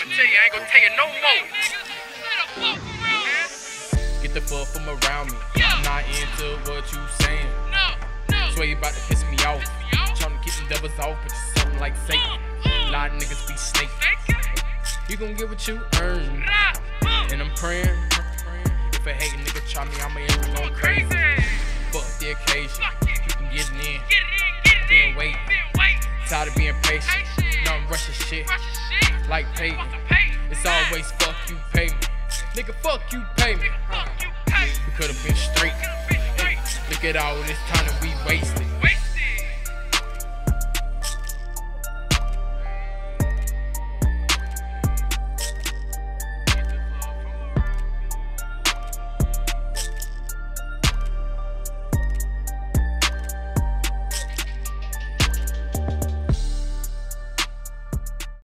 ain't gonna take it no more. Get the fuck from around me. I'm not into what you saying. Swear you about to piss me off. Trying to keep them devils off, but you something like Satan. A lot of niggas be snakes. You gon' get what you earn. And I'm praying. If a hating nigga try me, I'ma end up going crazy. Fuck the occasion. You can get it in. Being waiting. Tired of being patient. No, I'm rushing shit. Like Peyton. It's always fuck you, pay me. Nigga, fuck you, pay me. We could've been straight. Look at all this time that we wasted.